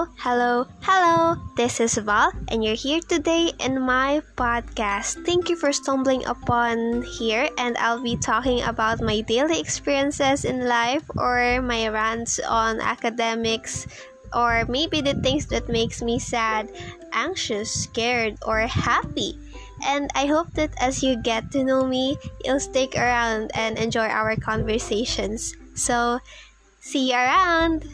Hello, hello, hello. This is Val, and you're here today in my podcast. Thank you for stumbling upon here, and I'll be talking about my daily experiences in life or my rants on academics or maybe the things that makes me sad, anxious, scared, or happy. And I hope that as you get to know me, you'll stick around and enjoy our conversations. So, see you around!